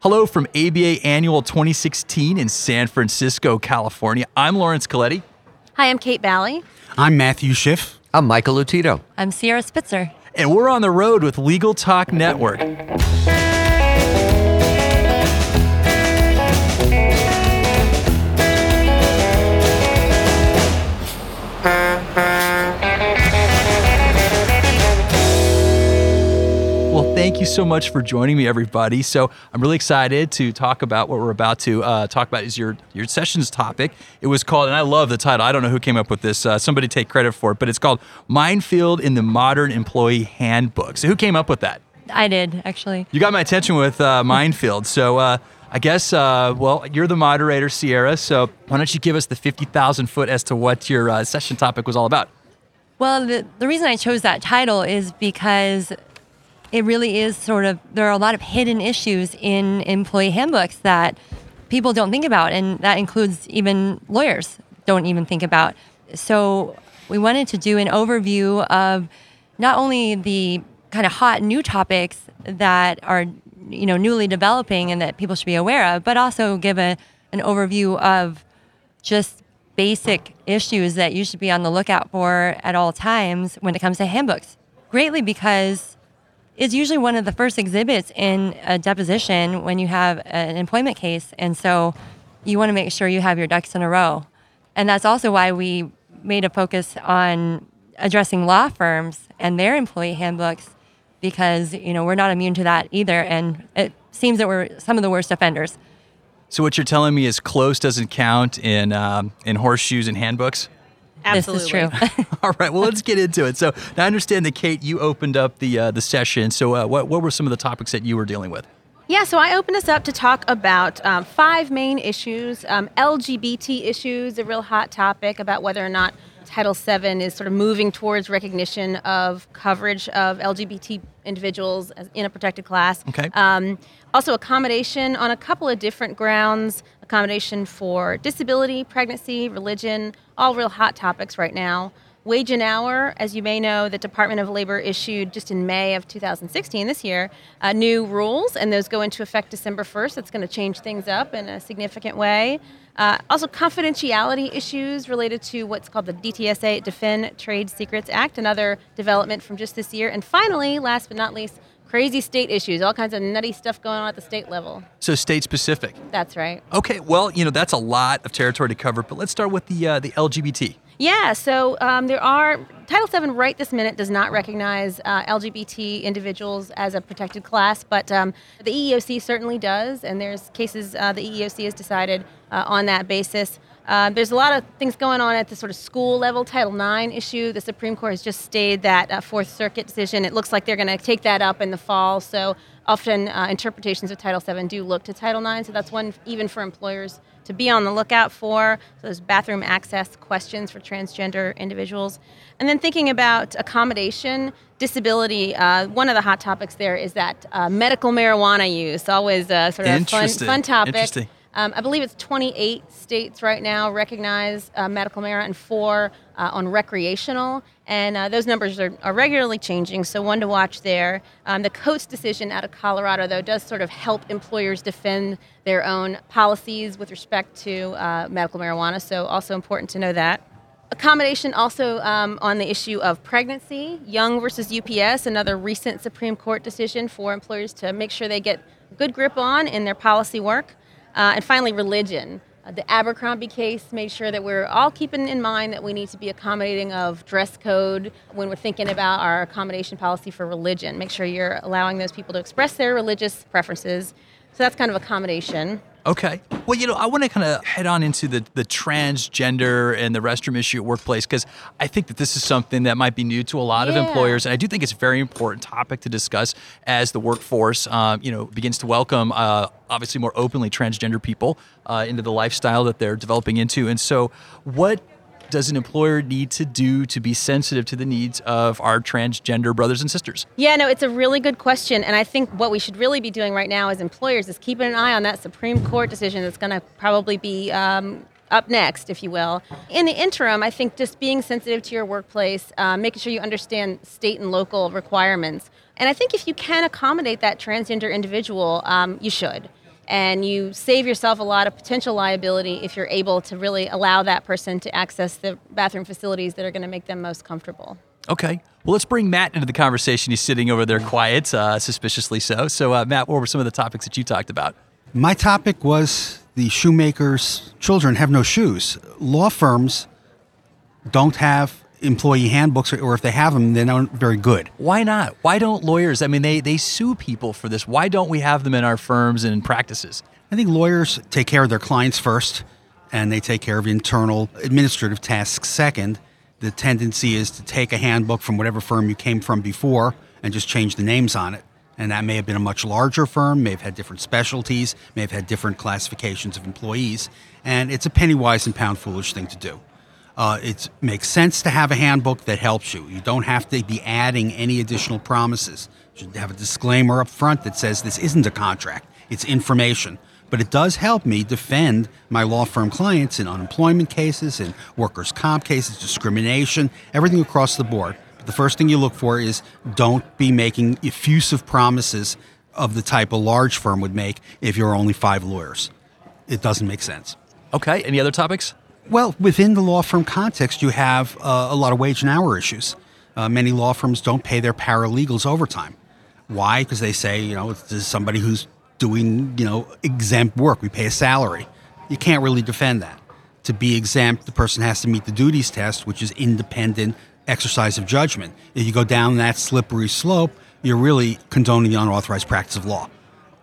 Hello from ABA Annual 2016 in San Francisco, California. I'm Laurence Colletti. Hi, I'm Kate Bally. I'm Matthew Schiff. I'm Michael Lotito. I'm Sierra Spitzer. And we're on the road with Legal Talk Network. Thank you so much for joining me, everybody. So I'm really excited to talk about what we're about to uh, talk about. Is your your session's topic? It was called, and I love the title. I don't know who came up with this. Uh, somebody take credit for it, but it's called "Minefield in the Modern Employee Handbook." So who came up with that? I did, actually. You got my attention with uh, Minefield. So uh, I guess, uh, well, you're the moderator, Sierra. So why don't you give us the 50,000 foot as to what your uh, session topic was all about? Well, the, the reason I chose that title is because it really is sort of, there are a lot of hidden issues in employee handbooks that people don't think about, and that includes even lawyers don't even think about. So we wanted to do an overview of not only the kind of hot new topics that are you know newly developing and that people should be aware of, but also give a, an overview of just basic issues that you should be on the lookout for at all times when it comes to handbooks. Greatly because it's usually one of the first exhibits in a deposition when you have an employment case, and so you want to make sure you have your ducks in a row. And that's also why we made a focus on addressing law firms and their employee handbooks because you know we're not immune to that either, and it seems that we're some of the worst offenders. So what you're telling me is close doesn't count in um, in horseshoes and handbooks. Absolutely. This is true. All right, well let's get into it. So now I understand that Kate, you opened up the uh, the session. So uh, what what were some of the topics that you were dealing with? Yeah, so I opened us up to talk about um, five main issues. Um, LGBT issues, a real hot topic about whether or not Title VII is sort of moving towards recognition of coverage of LGBT individuals as in a protected class. Okay. Um, also, accommodation on a couple of different grounds accommodation for disability, pregnancy, religion, all real hot topics right now. Wage and hour, as you may know, the Department of Labor issued just in May of 2016, this year, uh, new rules, and those go into effect December 1st. That's going to change things up in a significant way. Uh, also, confidentiality issues related to what's called the DTSA, Defend Trade Secrets Act, another development from just this year. And finally, last but not least, crazy state issues, all kinds of nutty stuff going on at the state level. So state specific. That's right. Okay, well you know that's a lot of territory to cover, but let's start with the uh, the LGBT. Yeah, so um, there are Title VII right this minute does not recognize uh, LGBT individuals as a protected class, but um, the EEOC certainly does, and there's cases uh, the EEOC has decided uh, on that basis. Uh, there's a lot of things going on at the sort of school level. Title IX issue, the Supreme Court has just stayed that uh, Fourth Circuit decision. It looks like they're going to take that up in the fall. So often uh, interpretations of Title VII do look to Title IX. So that's one even for employers to be on the lookout for. So there's bathroom access questions for transgender individuals. And then thinking about accommodation, disability, uh, one of the hot topics there is that uh, medical marijuana use, always a sort of fun, fun topic. Interesting. Um, I believe it's 28 states right now recognize uh, medical marijuana and four uh, on recreational. And uh, those numbers are, are regularly changing, so one to watch there. Um, the Coats decision out of Colorado, though, does sort of help employers defend their own policies with respect to uh, medical marijuana, so also important to know that. Accommodation also um, on the issue of pregnancy, Young versus UPS, another recent Supreme Court decision for employers to make sure they get a good grip on in their policy work. Uh, and finally, religion. Uh, the Abercrombie case made sure that we're all keeping in mind that we need to be accommodating of dress code when we're thinking about our accommodation policy for religion. Make sure you're allowing those people to express their religious preferences. So that's kind of accommodation. Okay. Well, you know, I want to kind of head on into the, the transgender and the restroom issue at workplace because I think that this is something that might be new to a lot of employers, and I do think it's a very important topic to discuss as the workforce, um, you know, begins to welcome uh, obviously more openly transgender people uh, into the lifestyle that they're developing into. And so, what does an employer need to do to be sensitive to the needs of our transgender brothers and sisters? Yeah, no, it's a really good question. And I think what we should really be doing right now as employers is keeping an eye on that Supreme Court decision that's going to probably be um, up next, if you will. In the interim, I think just being sensitive to your workplace, uh, making sure you understand state and local requirements. And I think if you can accommodate that transgender individual, um, you should. And you save yourself a lot of potential liability if you're able to really allow that person to access the bathroom facilities that are going to make them most comfortable. Okay. Well, let's bring Matt into the conversation. He's sitting over there quiet, uh, suspiciously so. So, uh, Matt, what were some of the topics that you talked about? My topic was the shoemaker's children have no shoes. Law firms don't have employee handbooks, or if they have them, they're not very good. Why not? Why don't lawyers? I mean, they, they sue people for this. Why don't we have them in our firms and practices? I think lawyers take care of their clients first, and they take care of internal administrative tasks second. The tendency is to take a handbook from whatever firm you came from before and just change the names on it. And that may have been a much larger firm, may have had different specialties, may have had different classifications of employees. And it's a penny wise and pound foolish thing to do. Uh, it makes sense to have a handbook that helps you. You don't have to be adding any additional promises. You should have a disclaimer up front that says this isn't a contract, it's information. But it does help me defend my law firm clients in unemployment cases, in workers' comp cases, discrimination, everything across the board. But the first thing you look for is don't be making effusive promises of the type a large firm would make if you're only five lawyers. It doesn't make sense. Okay. Any other topics? Well, within the law firm context, you have uh, a lot of wage and hour issues. Uh, many law firms don't pay their paralegals overtime. Why? Because they say, you know, is somebody who's doing, you know, exempt work. We pay a salary. You can't really defend that. To be exempt, the person has to meet the duties test, which is independent exercise of judgment. If you go down that slippery slope, you're really condoning the unauthorized practice of law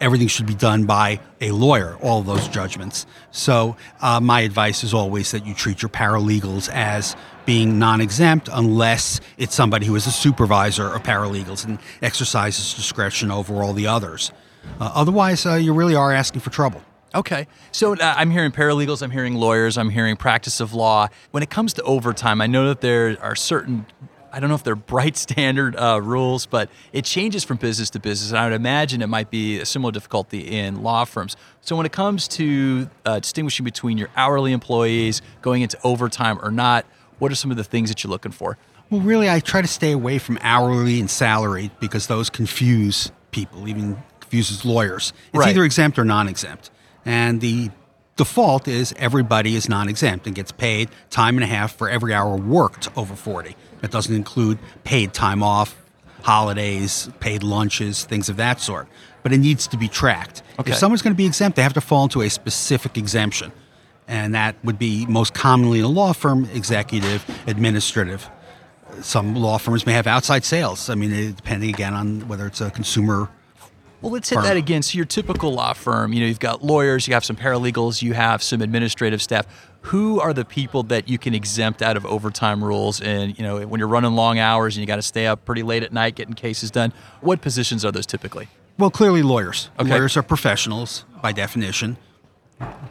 everything should be done by a lawyer, all those judgments. So, uh, my advice is always that you treat your paralegals as being non exempt unless it's somebody who is a supervisor of paralegals and exercises discretion over all the others. Uh, otherwise, uh, you really are asking for trouble. Okay. So uh, I'm hearing paralegals, I'm hearing lawyers, I'm hearing practice of law. When it comes to overtime, I know that there are certain I don't know if they're bright standard uh, rules, but it changes from business to business. And I would imagine it might be a similar difficulty in law firms. So when it comes to uh, distinguishing between your hourly employees going into overtime or not, what are some of the things that you're looking for? Well, really, I try to stay away from hourly and salary because those confuse people, even confuses lawyers. It's Right. either exempt or non-exempt, and the default is everybody is non-exempt and gets paid time and a half for every hour worked over 40. That doesn't include paid time off, holidays, paid lunches, things of that sort. But it needs to be tracked. Okay. If someone's going to be exempt, they have to fall into a specific exemption. And that would be most commonly in a law firm, executive, administrative. Some law firms may have outside sales. I mean, depending again on whether it's a consumer Well, let's hit firm. that again. So your typical law firm, you know, you've got lawyers, you have some paralegals, you have some administrative staff. Who are the people that you can exempt out of overtime rules? And you know, when you're running long hours and you got to stay up pretty late at night getting cases done, what positions are those typically? Well, clearly lawyers. Okay. Lawyers are professionals by definition,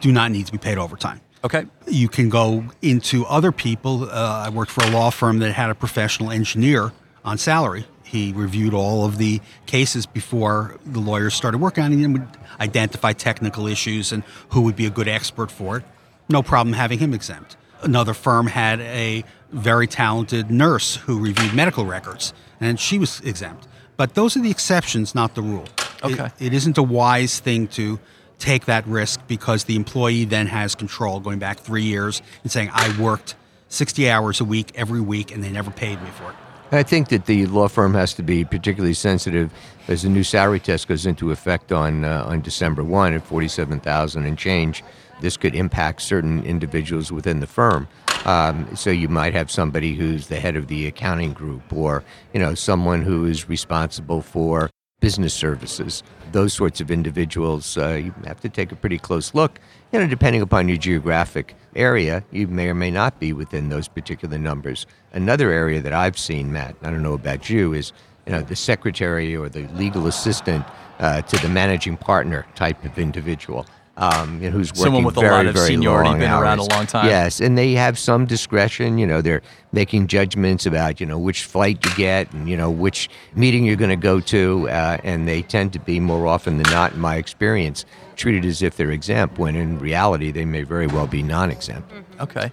do not need to be paid overtime. Okay. You can go into other people. Uh, I worked for a law firm that had a professional engineer on salary. He reviewed all of the cases before the lawyers started working on it and would identify technical issues and who would be a good expert for it. No problem having him exempt. Another firm had a very talented nurse who reviewed medical records, and she was exempt. But those are the exceptions, not the rule. It- Okay. it isn't a wise thing to take that risk because the employee then has control going back three years and saying, I worked 60 hours a week every week and they never paid me for it. I think that the law firm has to be particularly sensitive as the new salary test goes into effect on uh, on December one at forty seven thousand and change. This could impact certain individuals within the firm. Um, so you might have somebody who's the head of the accounting group, or you know someone who is responsible for business services. Those sorts of individuals, uh, you have to take a pretty close look. You know, depending upon your geographic area, you may or may not be within those particular numbers. Another area that I've seen, Matt, I don't know about you, is you know the secretary or the legal assistant uh, to the managing partner type of individual. Um, you know, who's working Someone with a very, lot of very seniority, long been around a hours. long time. Yes, and they have some discretion. You know, they're making judgments about you know which flight you get and you know which meeting you're going to go to, uh, and they tend to be more often than not, in my experience, treated as if they're exempt when in reality they may very well be non-exempt. Okay.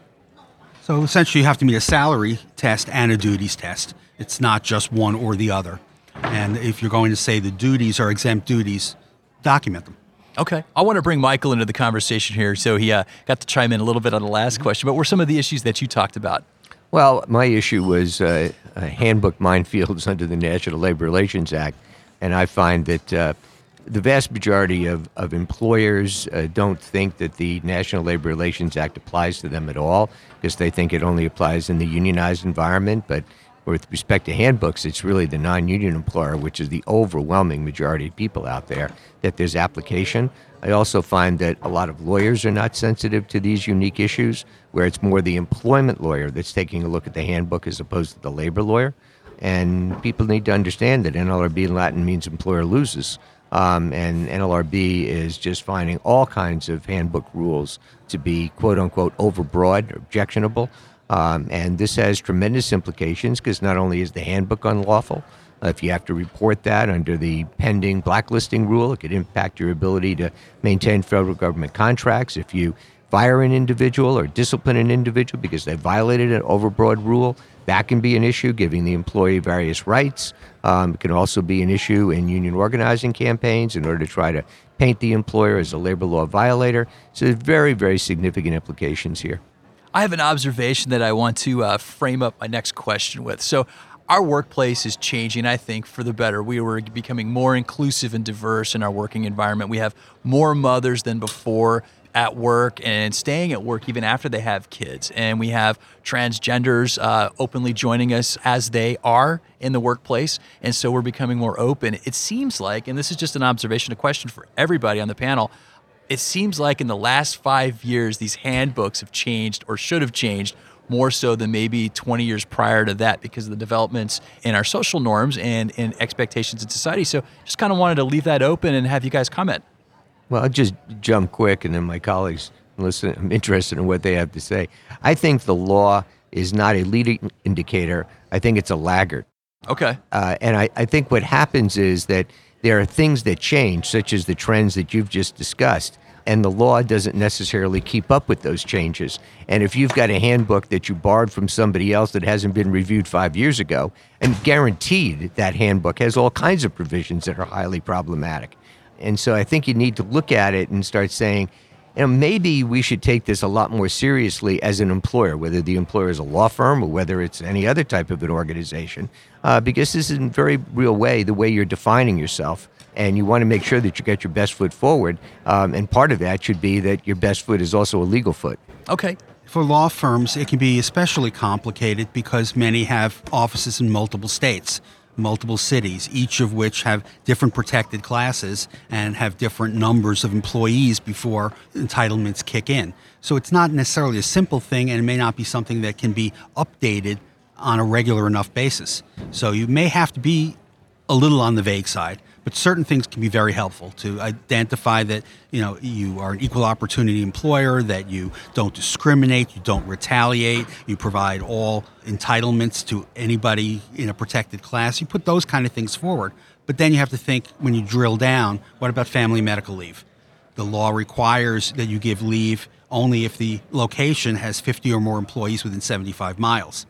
So essentially, you have to meet a salary test and a duties test. It's not just one or the other. And if you're going to say the duties are exempt duties, document them. Okay. I want to bring Michael into the conversation here. So he uh, got to chime in a little bit on the last question. But were some of the issues that you talked about? Well, my issue was uh, uh, handbook minefields under the National Labor Relations Act. And I find that uh, the vast majority of, of employers uh, don't think that the National Labor Relations Act applies to them at all because they think it only applies in the unionized environment. But with respect to handbooks, it's really the non union employer, which is the overwhelming majority of people out there, that there's application. I also find that a lot of lawyers are not sensitive to these unique issues, where it's more the employment lawyer that's taking a look at the handbook as opposed to the labor lawyer. And people need to understand that NLRB in Latin means employer loses. Um, and NLRB is just finding all kinds of handbook rules to be quote unquote overbroad, or objectionable. Um, and this has tremendous implications because not only is the handbook unlawful, uh, if you have to report that under the pending blacklisting rule, it could impact your ability to maintain federal government contracts. If you fire an individual or discipline an individual because they violated an overbroad rule, that can be an issue, giving the employee various rights. Um, it can also be an issue in union organizing campaigns in order to try to paint the employer as a labor law violator. So there's very, very significant implications here. I have an observation that I want to uh, frame up my next question with. So, our workplace is changing, I think, for the better. We were becoming more inclusive and diverse in our working environment. We have more mothers than before at work and staying at work even after they have kids. And we have transgenders uh, openly joining us as they are in the workplace. And so we're becoming more open. It seems like, and this is just an observation, a question for everybody on the panel it seems like in the last five years, these handbooks have changed or should have changed more so than maybe 20 years prior to that because of the developments in our social norms and in expectations in society. So just kind of wanted to leave that open and have you guys comment. Well, I'll just jump quick and then my colleagues listen. I'm interested in what they have to say. I think the law is not a leading indicator. I think it's a laggard. Okay. Uh, and I, I think what happens is that there are things that change, such as the trends that you've just discussed, and the law doesn't necessarily keep up with those changes. And if you've got a handbook that you borrowed from somebody else that hasn't been reviewed five years ago, and guaranteed that handbook has all kinds of provisions that are highly problematic. And so I think you need to look at it and start saying, you know, maybe we should take this a lot more seriously as an employer, whether the employer is a law firm or whether it's any other type of an organization, uh, because this is in a very real way the way you're defining yourself. And you want to make sure that you get your best foot forward. Um, and part of that should be that your best foot is also a legal foot. Okay. For law firms, it can be especially complicated because many have offices in multiple states multiple cities, each of which have different protected classes and have different numbers of employees before entitlements kick in. So it's not necessarily a simple thing, and it may not be something that can be updated on a regular enough basis. So you may have to be a little on the vague side, but certain things can be very helpful to identify that you know you are an equal opportunity employer, that you don't discriminate, you don't retaliate, you provide all entitlements to anybody in a protected class. You put those kind of things forward, but then you have to think when you drill down, what about family medical leave? The law requires that you give leave only if the location has 50 or more employees within 75 miles.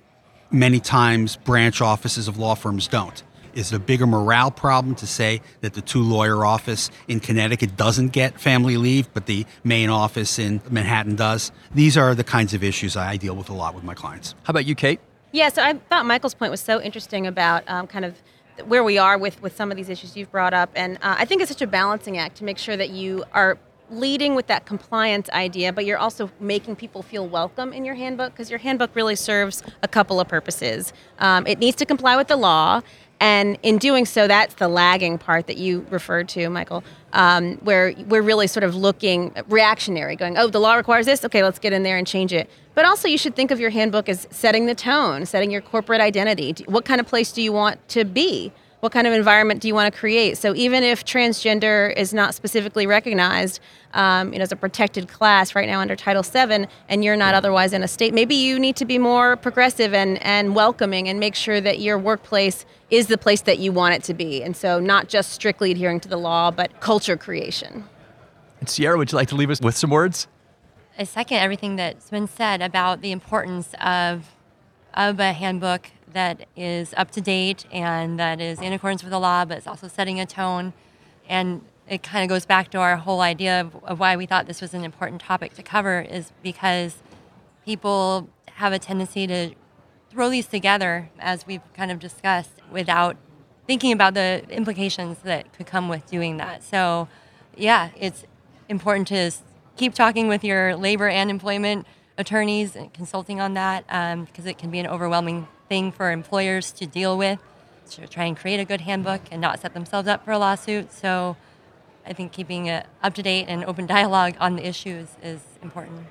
Many times, branch offices of law firms don't. Is it a bigger morale problem to say that the two lawyer office in Connecticut doesn't get family leave, but the main office in Manhattan does? These are the kinds of issues I deal with a lot with my clients. How about you, Kate? Yeah, so I thought Michael's point was so interesting about um, kind of where we are with, with some of these issues you've brought up. And uh, I think it's such a balancing act to make sure that you are leading with that compliance idea, but you're also making people feel welcome in your handbook because your handbook really serves a couple of purposes. Um, it needs to comply with the law, and in doing so, that's the lagging part that you referred to, Michael, um, where we're really sort of looking reactionary, going, oh, the law requires this. Okay, let's get in there and change it. But also, you should think of your handbook as setting the tone, setting your corporate identity. What kind of place do you want to be? What kind of environment do you want to create? So even if transgender is not specifically recognized um, you know, as a protected class right now under Title VII, and you're not otherwise in a state, maybe you need to be more progressive and, and welcoming and make sure that your workplace is the place that you want it to be. And so not just strictly adhering to the law, but culture creation. And Sierra, would you like to leave us with some words? I second everything that's been said about the importance of of a handbook that is up to date and that is in accordance with the law, but it's also setting a tone. And it kind of goes back to our whole idea of, of why we thought this was an important topic to cover is because people have a tendency to throw these together, as we've kind of discussed, without thinking about the implications that could come with doing that. So, yeah, it's important to keep talking with your labor and employment attorneys and consulting on that because um, it can be an overwhelming thing for employers to deal with to try and create a good handbook and not set themselves up for a lawsuit. So, I think keeping it up to date and open dialogue on the issues is important.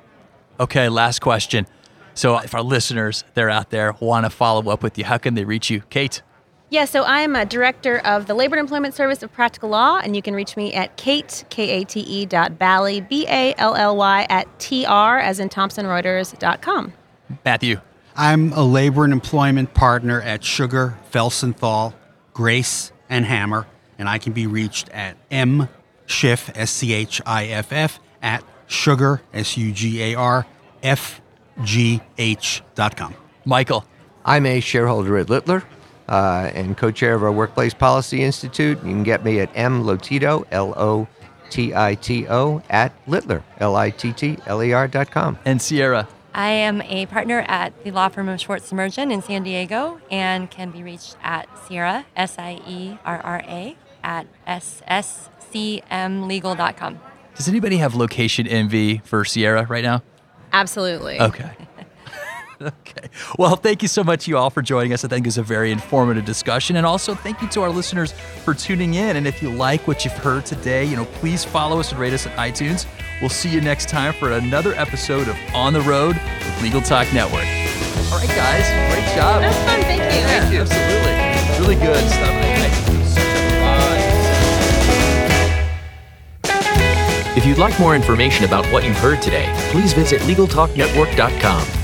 Okay, last question. So, if our listeners, they're out there, want to follow up with you, how can they reach you? Kate? Yeah, so I'm a director of the Labor and Employment Service of Practical Law, and you can reach me at kate, K-A-T-E dot Bally, B-A-L-L-Y, at T-R, as in ThomsonReuters.com. Matthew? I'm a labor and employment partner at Sugar, Felsenthal, Grais, and Hammer, and I can be reached at M Schiff, S C H I F F, at sugar, S U G A R, F G H dot com. Michael. I'm a shareholder at Littler uh, and co chair of our Workplace Policy Institute. You can get me at M Lotito, L O T I T O, at Littler, L I T T L E R dot com. And Sierra. I am a partner at the law firm of Schwartz Semerdjian in San Diego and can be reached at Sierra, S I E R R A, at sscmlegal.com. Does anybody have location envy for Sierra right now? Absolutely. Okay. okay. Well, thank you so much, you all, for joining us. I think it was a very informative discussion. And also, thank you to our listeners for tuning in. And if you like what you've heard today, you know, please follow us and rate us on iTunes. We'll see you next time for another episode of On the Road with Legal Talk Network. All right, guys. Great job. That was fun. Thank you. Yeah, Thank you. Absolutely. Really good stuff. If you'd like more information about what you've heard today, please visit LegalTalkNetwork.com.